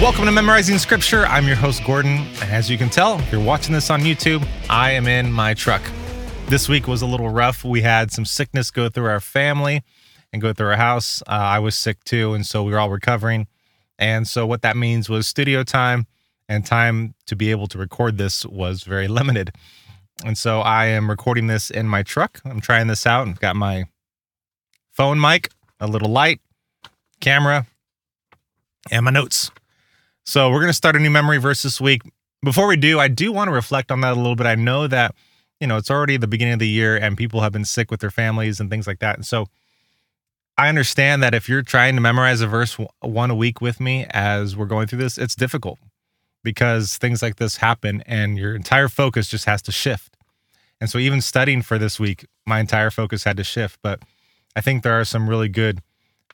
Welcome to Memorizing Scripture. I'm your host, Gordon. And as you can tell, if you're watching this on YouTube, I am in my truck. This week was a little rough. We had some sickness go through our family and go through our house. Uh, I was sick too, and so we were all recovering. And so, what that means was studio time and time to be able to record this was very limited. And so, I am recording this in my truck. I'm trying this out. I've got my phone mic, a little light, camera, and my notes. So we're going to start a new memory verse this week. Before we do, I do want to reflect on that a little bit. I know that, you know, it's already the beginning of the year and people have been sick with their families and things like that. And so I understand that if you're trying to memorize a verse one a week with me as we're going through this, it's difficult because things like this happen and your entire focus just has to shift. And so even studying for this week, my entire focus had to shift. But I think there are some really good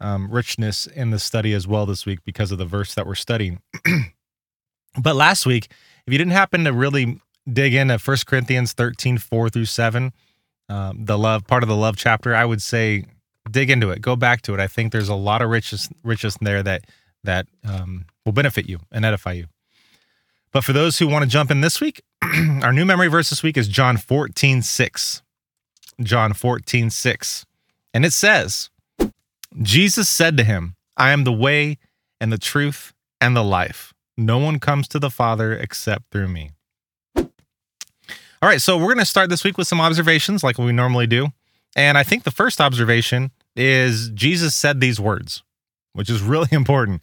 um, richness in the study as well this week because of the verse that we're studying. but last week, if you didn't happen to really dig into 1 Corinthians 13, 4 through 7, um, the love part of the love chapter, I would say dig into it, go back to it. I think there's a lot of richness, richness there that that um, will benefit you and edify you. But for those who want to jump in this week, our new memory verse this week is John 14, 6. John 14, 6. And it says, Jesus said to him, I am the way and the truth and the life. No one comes to the Father except through me. All right, so we're going to start this week with some observations like we normally do. And I think the first observation is Jesus said these words, which is really important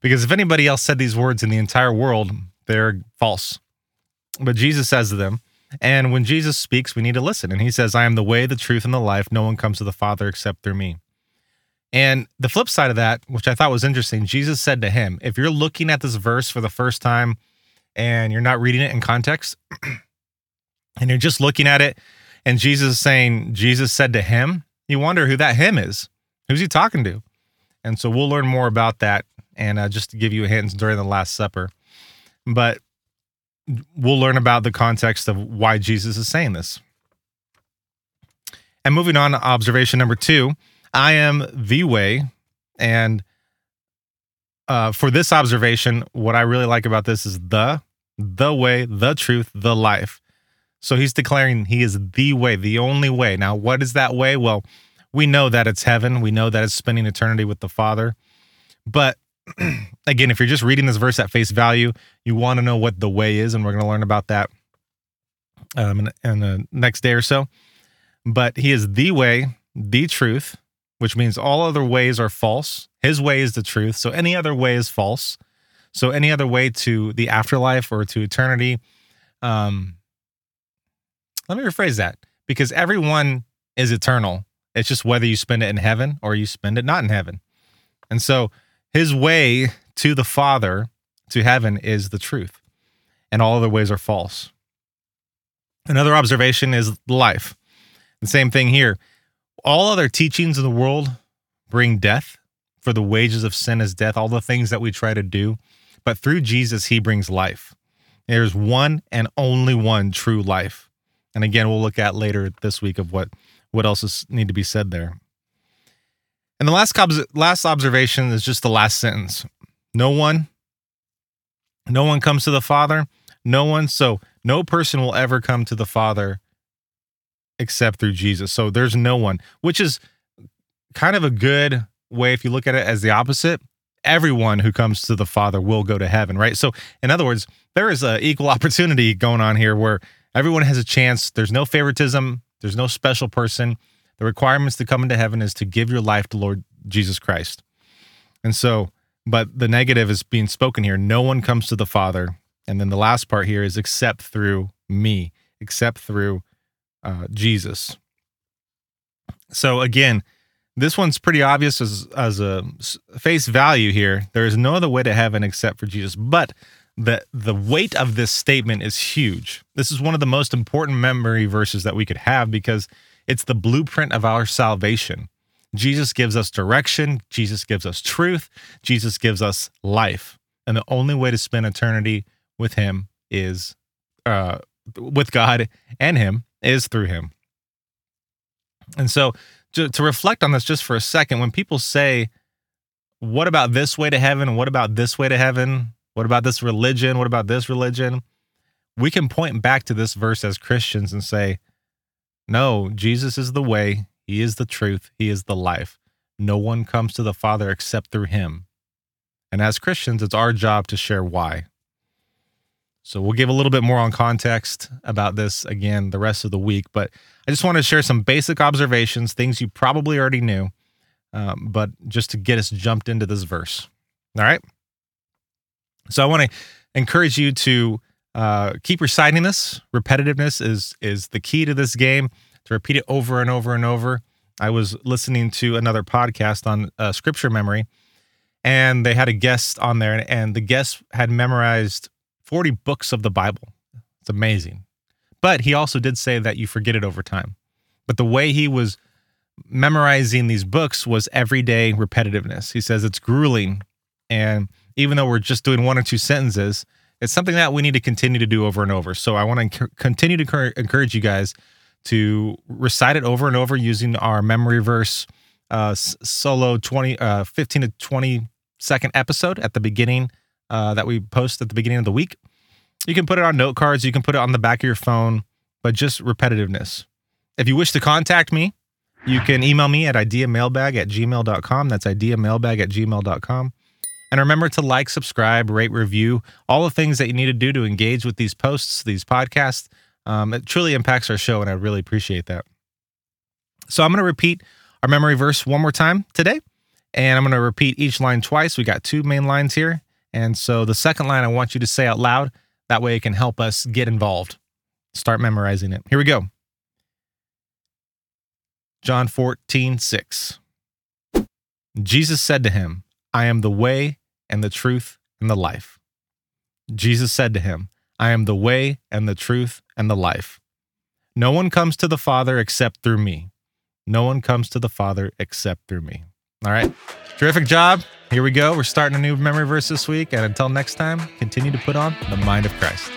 because if anybody else said these words in the entire world, they're false. But Jesus says them. And when Jesus speaks, we need to listen. And he says, I am the way, the truth, and the life. No one comes to the Father except through me. And the flip side of that, which I thought was interesting, Jesus said to him, if you're looking at this verse for the first time and you're not reading it in context, and you're just looking at it, and Jesus is saying, Jesus said to him, you wonder who that him is. Who's he talking to? And so we'll learn more about that and uh, just to give you a hint during the Last Supper. But we'll learn about the context of why Jesus is saying this. And moving on to observation number two I am the way. And uh, for this observation, what I really like about this is the, the way, the truth, the life. So he's declaring he is the way, the only way. Now, what is that way? Well, we know that it's heaven. We know that it's spending eternity with the Father. But again, if you're just reading this verse at face value, you want to know what the way is, and we're going to learn about that um, in, in the next day or so. But he is the way, the truth, which means all other ways are false. His way is the truth. So any other way is false. So any other way to the afterlife or to eternity. Um, let me rephrase that because everyone is eternal. It's just whether you spend it in heaven or you spend it not in heaven. And so his way to the Father, to heaven, is the truth. And all other ways are false. Another observation is life. The same thing here all other teachings in the world bring death, for the wages of sin is death, all the things that we try to do. But through Jesus, he brings life. There's one and only one true life. And again, we'll look at later this week of what what else is need to be said there. And the last last observation is just the last sentence. No one no one comes to the Father, no one so no person will ever come to the Father except through Jesus. So there's no one, which is kind of a good way if you look at it as the opposite. Everyone who comes to the Father will go to heaven, right? So, in other words, there is a equal opportunity going on here where everyone has a chance. There's no favoritism. There's no special person. The requirements to come into heaven is to give your life to Lord Jesus Christ. And so, but the negative is being spoken here. No one comes to the Father. And then the last part here is except through me, except through uh, Jesus. So again, this one's pretty obvious as as a face value here. There is no other way to heaven except for Jesus. But the the weight of this statement is huge. This is one of the most important memory verses that we could have because it's the blueprint of our salvation. Jesus gives us direction, Jesus gives us truth, Jesus gives us life. And the only way to spend eternity with him is uh with God and him is through him. And so to, to reflect on this just for a second, when people say, what about this way to heaven? What about this way to heaven? What about this religion? What about this religion? We can point back to this verse as Christians and say, no, Jesus is the way, He is the truth, He is the life. No one comes to the Father except through Him. And as Christians, it's our job to share why. So we'll give a little bit more on context about this again the rest of the week. But I just want to share some basic observations, things you probably already knew, um, but just to get us jumped into this verse. All right. So I want to encourage you to uh, keep reciting this. Repetitiveness is is the key to this game. To repeat it over and over and over. I was listening to another podcast on uh, scripture memory, and they had a guest on there, and the guest had memorized 40 books of the Bible. It's amazing. But he also did say that you forget it over time. But the way he was memorizing these books was everyday repetitiveness. He says it's grueling. And even though we're just doing one or two sentences, it's something that we need to continue to do over and over. So I want to continue to encourage you guys to recite it over and over using our memory verse uh, solo 20, uh, 15 to 20 second episode at the beginning uh, that we post at the beginning of the week. You can put it on note cards, you can put it on the back of your phone, but just repetitiveness. If you wish to contact me, you can email me at ideamailbag at gmail.com. That's ideamailbag at gmail.com. And remember to like, subscribe, rate, review, all the things that you need to do to engage with these posts, these podcasts. Um, it truly impacts our show, and I really appreciate that. So I'm going to repeat our memory verse one more time today, and I'm going to repeat each line twice. We got two main lines here, and so the second line I want you to say out loud. That way it can help us get involved. Start memorizing it. Here we go. John 14, 6. Jesus said to him, I am the way and the truth and the life. Jesus said to him, I am the way and the truth and the life. No one comes to the Father except through me. No one comes to the Father except through me. All right. Terrific job. Here we go. We're starting a new memory verse this week. And until next time, continue to put on the mind of Christ.